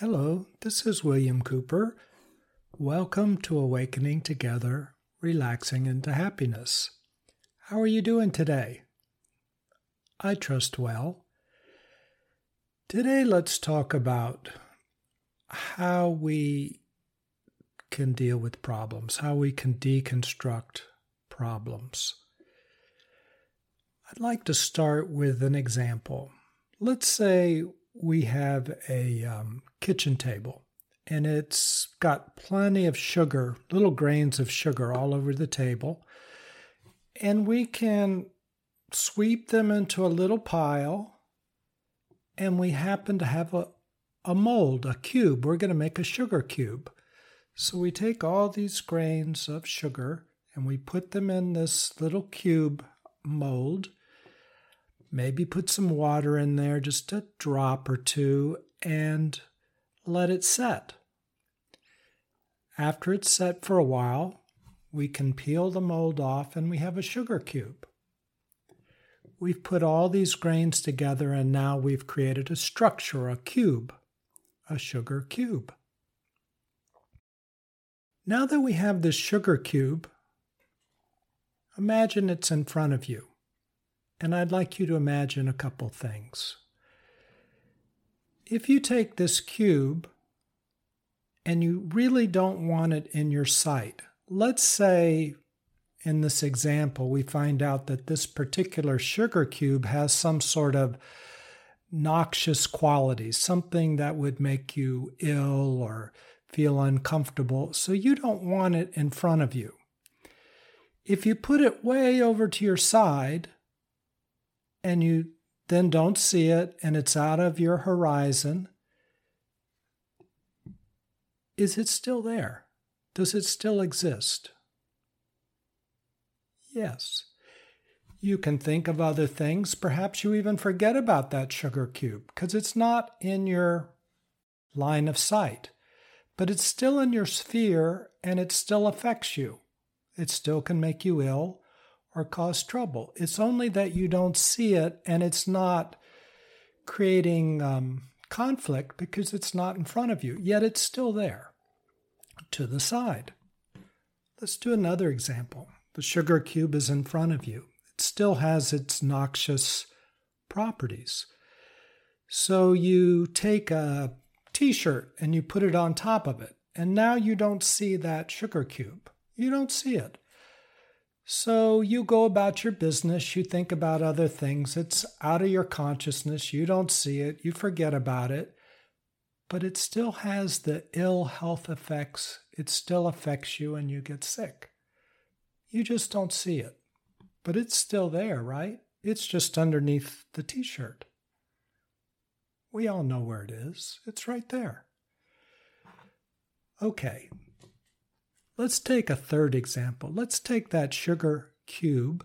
Hello, this is William Cooper. Welcome to Awakening Together, Relaxing into Happiness. How are you doing today? I trust well. Today, let's talk about how we can deal with problems, how we can deconstruct problems. I'd like to start with an example. Let's say we have a um, kitchen table and it's got plenty of sugar, little grains of sugar all over the table. And we can sweep them into a little pile. And we happen to have a, a mold, a cube. We're going to make a sugar cube. So we take all these grains of sugar and we put them in this little cube mold. Maybe put some water in there, just a drop or two, and let it set. After it's set for a while, we can peel the mold off and we have a sugar cube. We've put all these grains together and now we've created a structure, a cube, a sugar cube. Now that we have this sugar cube, imagine it's in front of you. And I'd like you to imagine a couple things. If you take this cube and you really don't want it in your sight, let's say in this example, we find out that this particular sugar cube has some sort of noxious qualities, something that would make you ill or feel uncomfortable. So you don't want it in front of you. If you put it way over to your side, and you then don't see it and it's out of your horizon, is it still there? Does it still exist? Yes. You can think of other things. Perhaps you even forget about that sugar cube because it's not in your line of sight, but it's still in your sphere and it still affects you. It still can make you ill or cause trouble. It's only that you don't see it and it's not creating um, conflict because it's not in front of you, yet it's still there to the side. Let's do another example. The sugar cube is in front of you, it still has its noxious properties. So you take a t shirt and you put it on top of it, and now you don't see that sugar cube. You don't see it. So you go about your business, you think about other things. It's out of your consciousness. You don't see it, you forget about it, but it still has the ill health effects. It still affects you and you get sick. You just don't see it, but it's still there, right? It's just underneath the t shirt. We all know where it is, it's right there. Okay, Let's take a third example. Let's take that sugar cube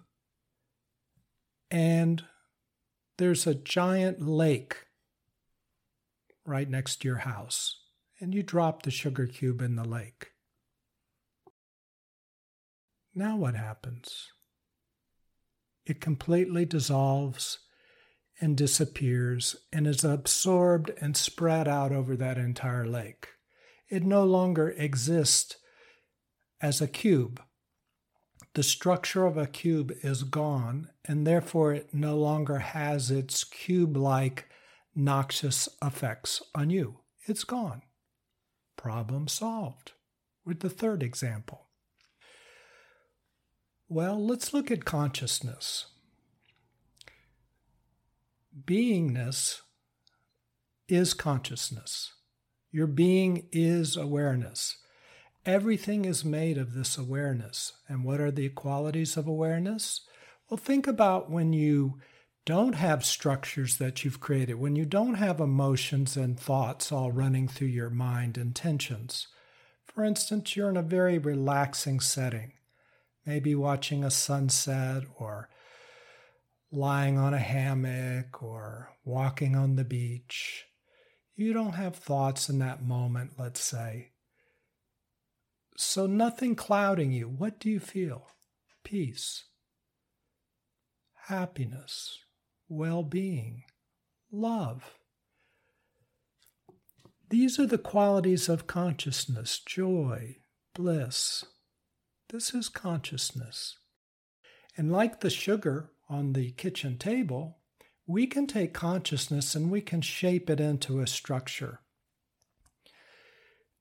and there's a giant lake right next to your house, and you drop the sugar cube in the lake. Now what happens? It completely dissolves and disappears and is absorbed and spread out over that entire lake. It no longer exists as a cube. The structure of a cube is gone, and therefore it no longer has its cube like noxious effects on you. It's gone. Problem solved. With the third example. Well, let's look at consciousness. Beingness is consciousness. Your being is awareness. Everything is made of this awareness. And what are the qualities of awareness? Well, think about when you don't have structures that you've created, when you don't have emotions and thoughts all running through your mind and tensions. For instance, you're in a very relaxing setting, maybe watching a sunset or lying on a hammock or walking on the beach. You don't have thoughts in that moment, let's say. So, nothing clouding you. What do you feel? Peace, happiness, well being, love. These are the qualities of consciousness joy, bliss. This is consciousness. And like the sugar on the kitchen table, we can take consciousness and we can shape it into a structure.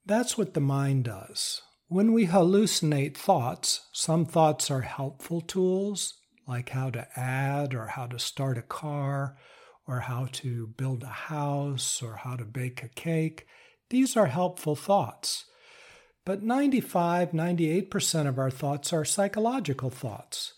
That's what the mind does. When we hallucinate thoughts, some thoughts are helpful tools, like how to add or how to start a car or how to build a house or how to bake a cake. These are helpful thoughts. But 95, 98% of our thoughts are psychological thoughts.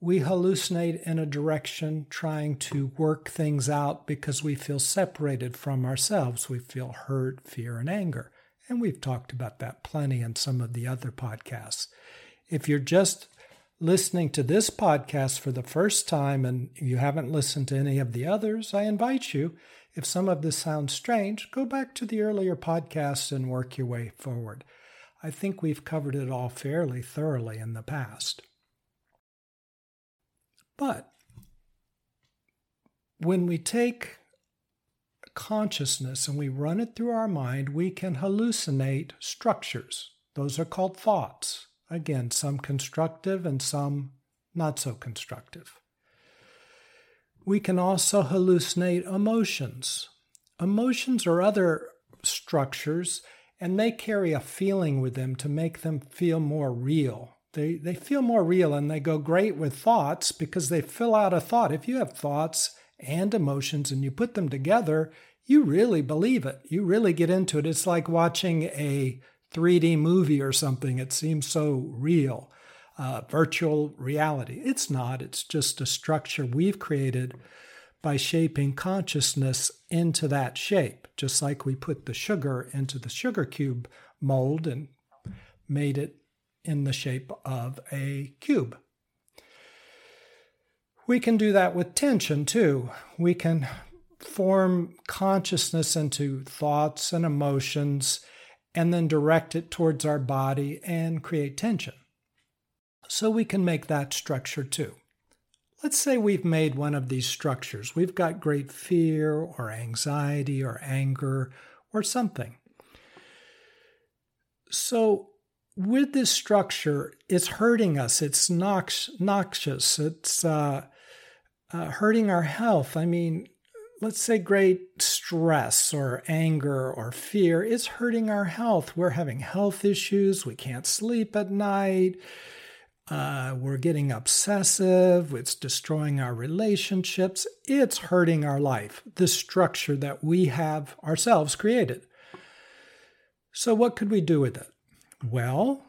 We hallucinate in a direction trying to work things out because we feel separated from ourselves. We feel hurt, fear, and anger. And we've talked about that plenty in some of the other podcasts. If you're just listening to this podcast for the first time and you haven't listened to any of the others, I invite you, if some of this sounds strange, go back to the earlier podcasts and work your way forward. I think we've covered it all fairly thoroughly in the past. But when we take consciousness and we run it through our mind, we can hallucinate structures. Those are called thoughts. Again, some constructive and some not so constructive. We can also hallucinate emotions. Emotions are other structures, and they carry a feeling with them to make them feel more real. They, they feel more real and they go great with thoughts because they fill out a thought. If you have thoughts and emotions and you put them together, you really believe it. You really get into it. It's like watching a 3D movie or something. It seems so real. Uh, virtual reality. It's not, it's just a structure we've created by shaping consciousness into that shape, just like we put the sugar into the sugar cube mold and made it in the shape of a cube. We can do that with tension too. We can form consciousness into thoughts and emotions and then direct it towards our body and create tension. So we can make that structure too. Let's say we've made one of these structures. We've got great fear or anxiety or anger or something. So, with this structure, it's hurting us. It's nox- noxious. It's uh, uh, hurting our health. I mean, let's say great stress or anger or fear is hurting our health. We're having health issues. We can't sleep at night. Uh, we're getting obsessive. It's destroying our relationships. It's hurting our life, the structure that we have ourselves created. So, what could we do with it? Well,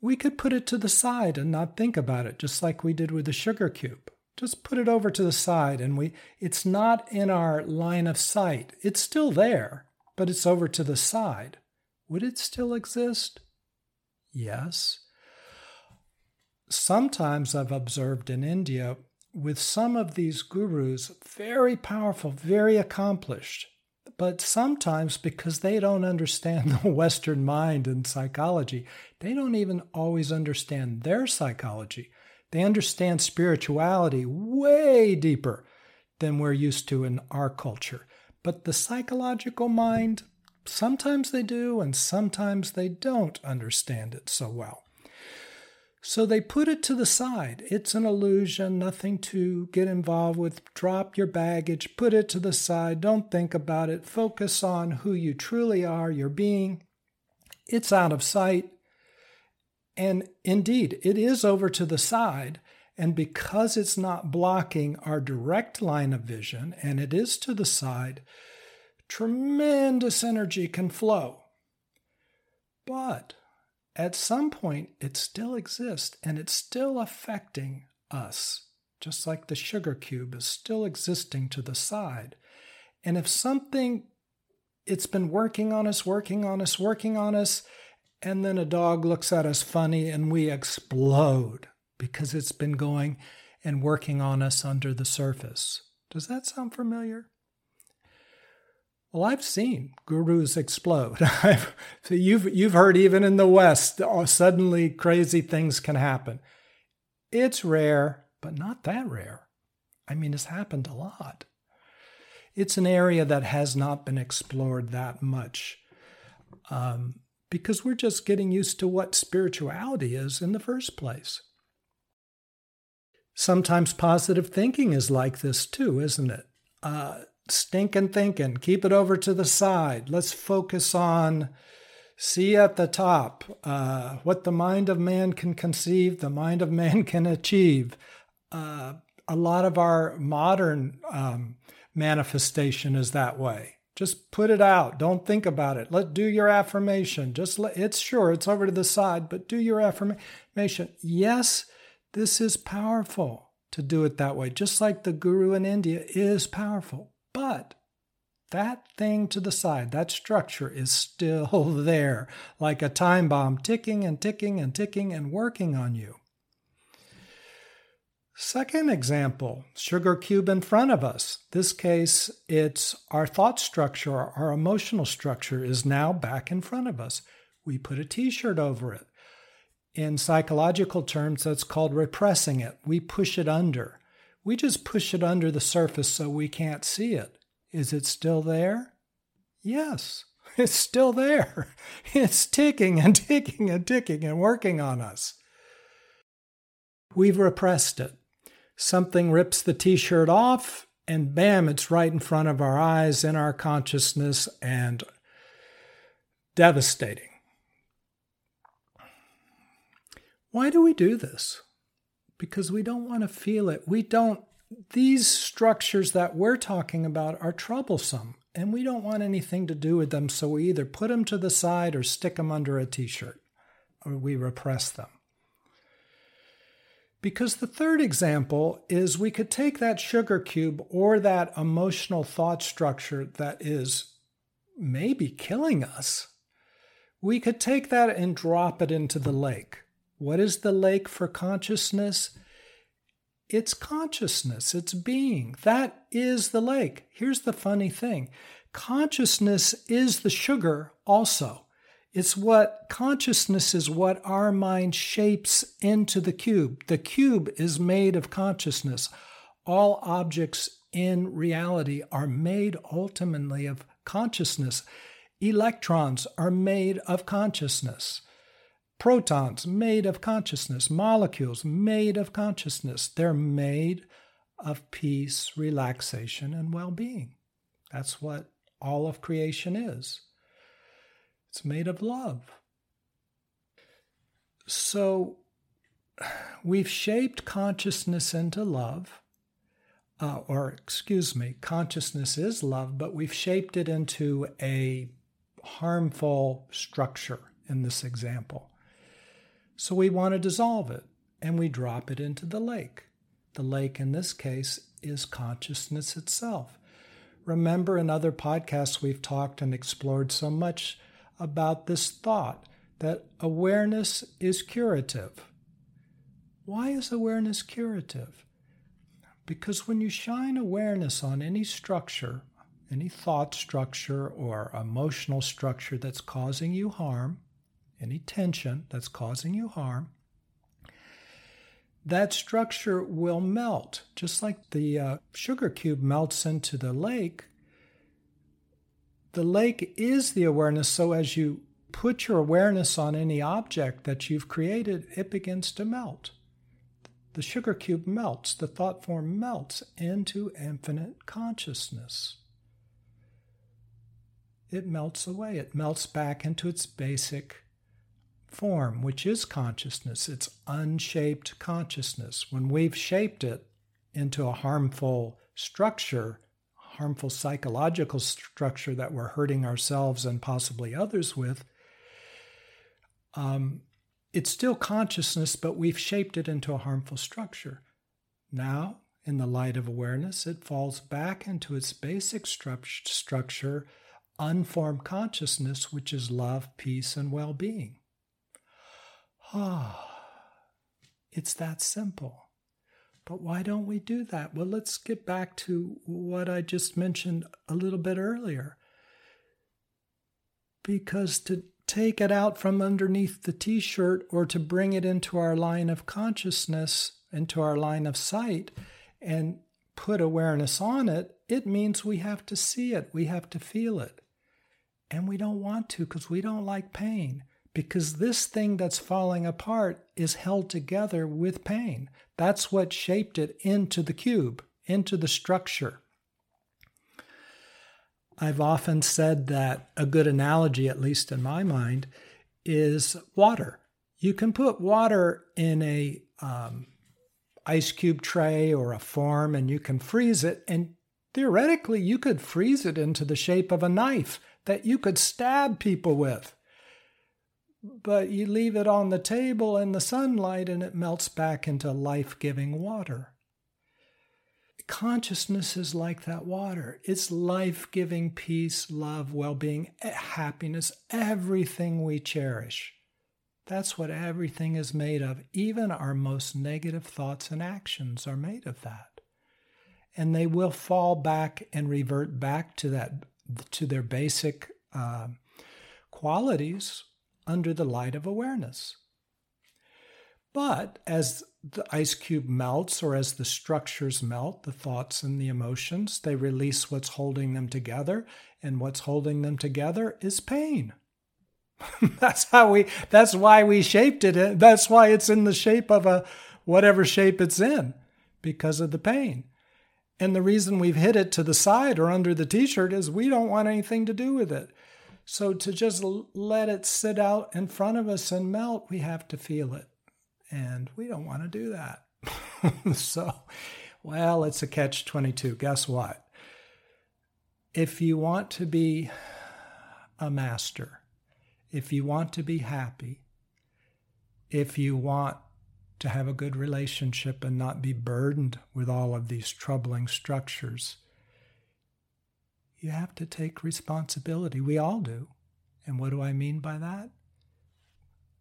we could put it to the side and not think about it, just like we did with the sugar cube just put it over to the side and we it's not in our line of sight. It's still there but it's over to the side. Would it still exist? Yes. Sometimes i've observed in india with some of these gurus very powerful very accomplished but sometimes because they don't understand the western mind and psychology they don't even always understand their psychology they understand spirituality way deeper than we're used to in our culture. But the psychological mind, sometimes they do and sometimes they don't understand it so well. So they put it to the side. It's an illusion, nothing to get involved with. Drop your baggage, put it to the side, don't think about it. Focus on who you truly are, your being. It's out of sight, and indeed, it is over to the side. And because it's not blocking our direct line of vision and it is to the side, tremendous energy can flow. But at some point, it still exists and it's still affecting us, just like the sugar cube is still existing to the side. And if something, it's been working on us, working on us, working on us, and then a dog looks at us funny and we explode because it's been going and working on us under the surface. Does that sound familiar? Well, I've seen gurus explode. so you've you've heard even in the West, oh, suddenly crazy things can happen. It's rare, but not that rare. I mean, it's happened a lot. it's an area that has not been explored that much um, because we're just getting used to what spirituality is in the first place. Sometimes positive thinking is like this too, isn't it? Uh, stinking thinking, keep it over to the side. Let's focus on see at the top uh, what the mind of man can conceive, the mind of man can achieve. Uh, a lot of our modern um, manifestation is that way. Just put it out. Don't think about it. Let do your affirmation. Just let it's sure it's over to the side, but do your affirmation. Yes, this is powerful to do it that way. Just like the guru in India is powerful. But that thing to the side, that structure is still there, like a time bomb ticking and ticking and ticking and working on you. Second example, sugar cube in front of us. This case, it's our thought structure, our emotional structure is now back in front of us. We put a t shirt over it. In psychological terms, that's called repressing it. We push it under. We just push it under the surface so we can't see it. Is it still there? Yes, it's still there. It's ticking and ticking and ticking and working on us. We've repressed it. Something rips the t shirt off, and bam, it's right in front of our eyes, in our consciousness, and devastating. Why do we do this? Because we don't want to feel it. We don't, these structures that we're talking about are troublesome, and we don't want anything to do with them, so we either put them to the side or stick them under a t shirt, or we repress them. Because the third example is we could take that sugar cube or that emotional thought structure that is maybe killing us. We could take that and drop it into the lake. What is the lake for consciousness? It's consciousness, it's being. That is the lake. Here's the funny thing consciousness is the sugar also. It's what consciousness is what our mind shapes into the cube. The cube is made of consciousness. All objects in reality are made ultimately of consciousness. Electrons are made of consciousness. Protons made of consciousness. Molecules made of consciousness. They're made of peace, relaxation, and well being. That's what all of creation is. It's made of love. So we've shaped consciousness into love. Uh, or, excuse me, consciousness is love, but we've shaped it into a harmful structure in this example. So we want to dissolve it and we drop it into the lake. The lake in this case is consciousness itself. Remember, in other podcasts, we've talked and explored so much about this thought that awareness is curative. Why is awareness curative? Because when you shine awareness on any structure, any thought structure or emotional structure that's causing you harm, any tension that's causing you harm, that structure will melt. Just like the uh, sugar cube melts into the lake, the lake is the awareness. So as you put your awareness on any object that you've created, it begins to melt. The sugar cube melts, the thought form melts into infinite consciousness. It melts away, it melts back into its basic form, which is consciousness. It's unshaped consciousness. When we've shaped it into a harmful structure, harmful psychological structure that we're hurting ourselves and possibly others with, um, it's still consciousness, but we've shaped it into a harmful structure. Now, in the light of awareness, it falls back into its basic stru- structure, unformed consciousness, which is love, peace, and well being. Ah, it's that simple. But why don't we do that? Well, let's get back to what I just mentioned a little bit earlier. Because to take it out from underneath the t shirt or to bring it into our line of consciousness, into our line of sight, and put awareness on it, it means we have to see it, we have to feel it. And we don't want to because we don't like pain. Because this thing that's falling apart is held together with pain. That's what shaped it into the cube, into the structure. I've often said that a good analogy, at least in my mind, is water. You can put water in a um, ice cube tray or a form and you can freeze it, and theoretically, you could freeze it into the shape of a knife that you could stab people with. But you leave it on the table in the sunlight and it melts back into life giving water. Consciousness is like that water. It's life giving peace, love, well being, happiness, everything we cherish. That's what everything is made of. Even our most negative thoughts and actions are made of that. And they will fall back and revert back to that to their basic uh, qualities under the light of awareness. But as the ice cube melts or as the structures melt, the thoughts and the emotions, they release what's holding them together. And what's holding them together is pain. that's how we that's why we shaped it. That's why it's in the shape of a whatever shape it's in, because of the pain. And the reason we've hid it to the side or under the t-shirt is we don't want anything to do with it. So to just let it sit out in front of us and melt, we have to feel it. And we don't want to do that. so, well, it's a catch 22. Guess what? If you want to be a master, if you want to be happy, if you want to have a good relationship and not be burdened with all of these troubling structures, you have to take responsibility. We all do. And what do I mean by that?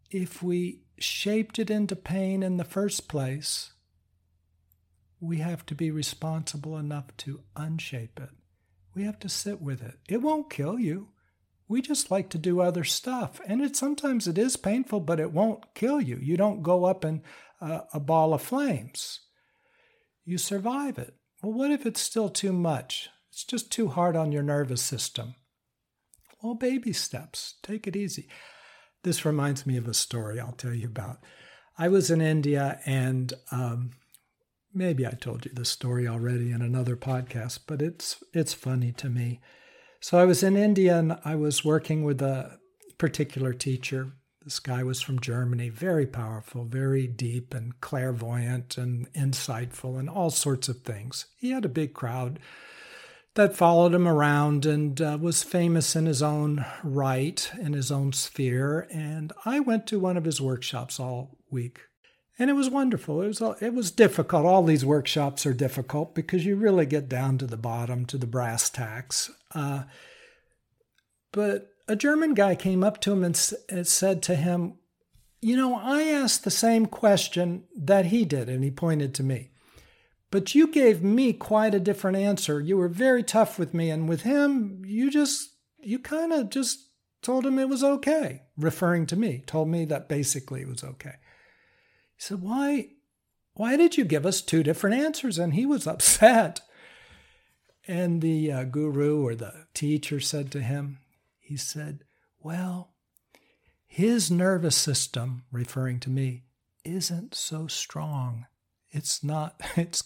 If we shaped it into pain in the first place, we have to be responsible enough to unshape it. We have to sit with it. It won't kill you we just like to do other stuff and it sometimes it is painful but it won't kill you you don't go up in uh, a ball of flames you survive it well what if it's still too much it's just too hard on your nervous system. Well baby steps. Take it easy. This reminds me of a story i'll tell you about. I was in india and um, maybe i told you this story already in another podcast but it's it's funny to me. So I was in India and I was working with a particular teacher. This guy was from Germany, very powerful, very deep and clairvoyant and insightful and all sorts of things. He had a big crowd that followed him around and uh, was famous in his own right, in his own sphere. And I went to one of his workshops all week. And it was wonderful. It was it was difficult. All these workshops are difficult because you really get down to the bottom, to the brass tacks. Uh, but a German guy came up to him and, and said to him, You know, I asked the same question that he did, and he pointed to me. But you gave me quite a different answer. You were very tough with me, and with him, you just, you kind of just told him it was okay, referring to me, told me that basically it was okay. He said, Why, why did you give us two different answers? And he was upset. And the uh, guru or the teacher said to him, He said, Well, his nervous system, referring to me, isn't so strong. It's not, it's,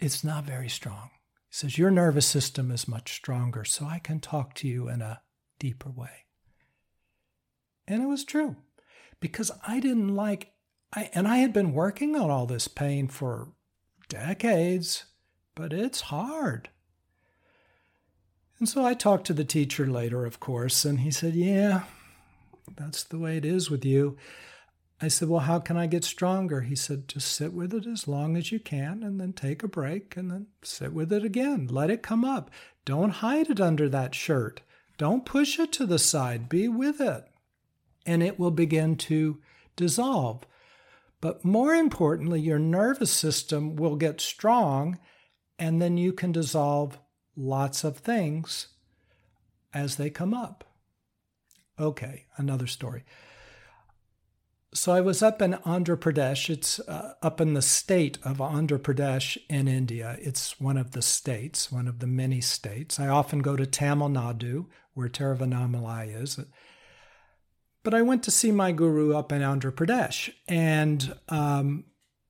it's not very strong. He says, Your nervous system is much stronger, so I can talk to you in a deeper way. And it was true because I didn't like I, and I had been working on all this pain for decades, but it's hard. And so I talked to the teacher later, of course, and he said, Yeah, that's the way it is with you. I said, Well, how can I get stronger? He said, Just sit with it as long as you can and then take a break and then sit with it again. Let it come up. Don't hide it under that shirt. Don't push it to the side. Be with it. And it will begin to dissolve. But more importantly, your nervous system will get strong, and then you can dissolve lots of things as they come up. Okay, another story. So I was up in Andhra Pradesh. It's uh, up in the state of Andhra Pradesh in India. It's one of the states, one of the many states. I often go to Tamil Nadu, where Tiruvannamalai is. But I went to see my guru up in Andhra Pradesh, and um,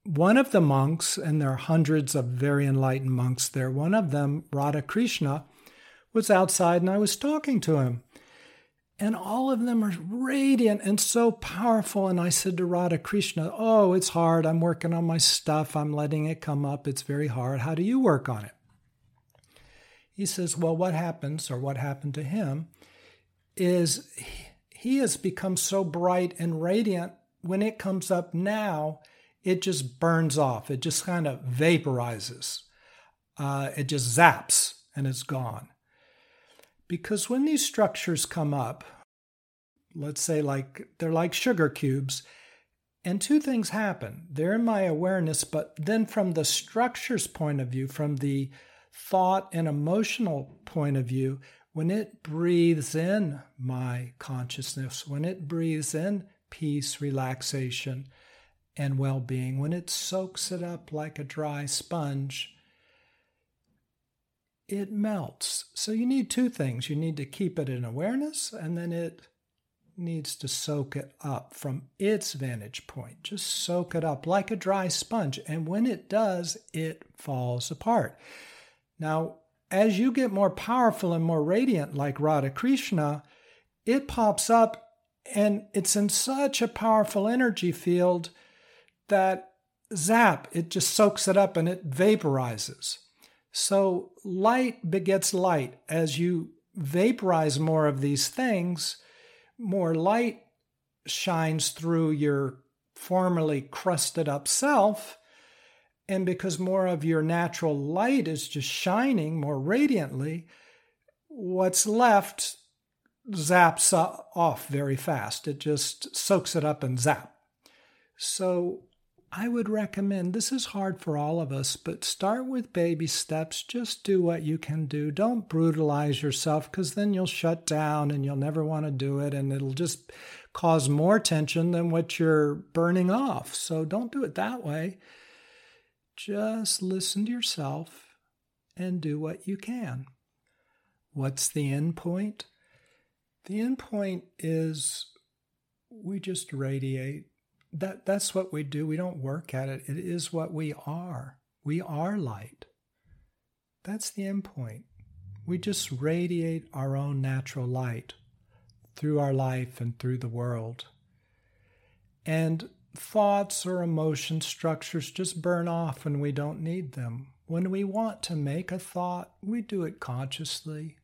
one of the monks, and there are hundreds of very enlightened monks there, one of them, Radha Krishna, was outside and I was talking to him. And all of them are radiant and so powerful. And I said to Radha Krishna, Oh, it's hard. I'm working on my stuff. I'm letting it come up. It's very hard. How do you work on it? He says, Well, what happens, or what happened to him, is he has become so bright and radiant. When it comes up now, it just burns off. It just kind of vaporizes. Uh, it just zaps and it's gone. Because when these structures come up, let's say like they're like sugar cubes, and two things happen. They're in my awareness, but then from the structure's point of view, from the thought and emotional point of view, when it breathes in my consciousness, when it breathes in peace, relaxation, and well being, when it soaks it up like a dry sponge, it melts. So you need two things. You need to keep it in awareness, and then it needs to soak it up from its vantage point. Just soak it up like a dry sponge. And when it does, it falls apart. Now, as you get more powerful and more radiant, like Radha Krishna, it pops up and it's in such a powerful energy field that zap, it just soaks it up and it vaporizes. So light begets light. As you vaporize more of these things, more light shines through your formerly crusted up self. And because more of your natural light is just shining more radiantly, what's left zaps off very fast. It just soaks it up and zap. So I would recommend this is hard for all of us, but start with baby steps. Just do what you can do. Don't brutalize yourself because then you'll shut down and you'll never want to do it and it'll just cause more tension than what you're burning off. So don't do it that way. Just listen to yourself and do what you can. What's the end point? The end point is we just radiate that that's what we do. We don't work at it. It is what we are. We are light. That's the end point. We just radiate our own natural light through our life and through the world. And thoughts or emotion structures just burn off when we don't need them. When we want to make a thought, we do it consciously.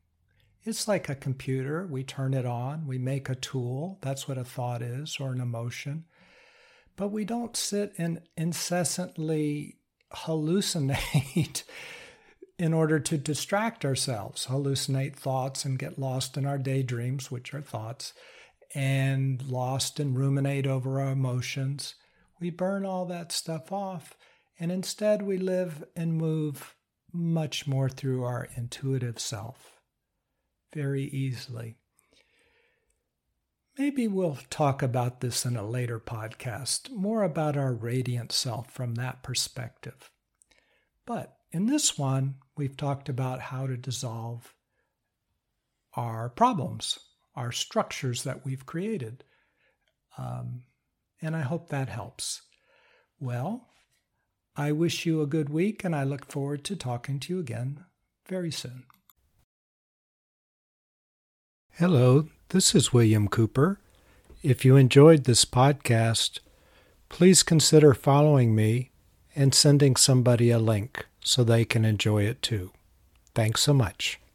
It's like a computer. We turn it on, we make a tool. That's what a thought is, or an emotion. But we don't sit and incessantly hallucinate in order to distract ourselves, hallucinate thoughts and get lost in our daydreams, which are thoughts, and lost and ruminate over our emotions. We burn all that stuff off, and instead we live and move much more through our intuitive self very easily. Maybe we'll talk about this in a later podcast, more about our radiant self from that perspective. But in this one, we've talked about how to dissolve our problems, our structures that we've created. Um, and I hope that helps. Well, I wish you a good week, and I look forward to talking to you again very soon. Hello, this is William Cooper. If you enjoyed this podcast, please consider following me and sending somebody a link so they can enjoy it too. Thanks so much.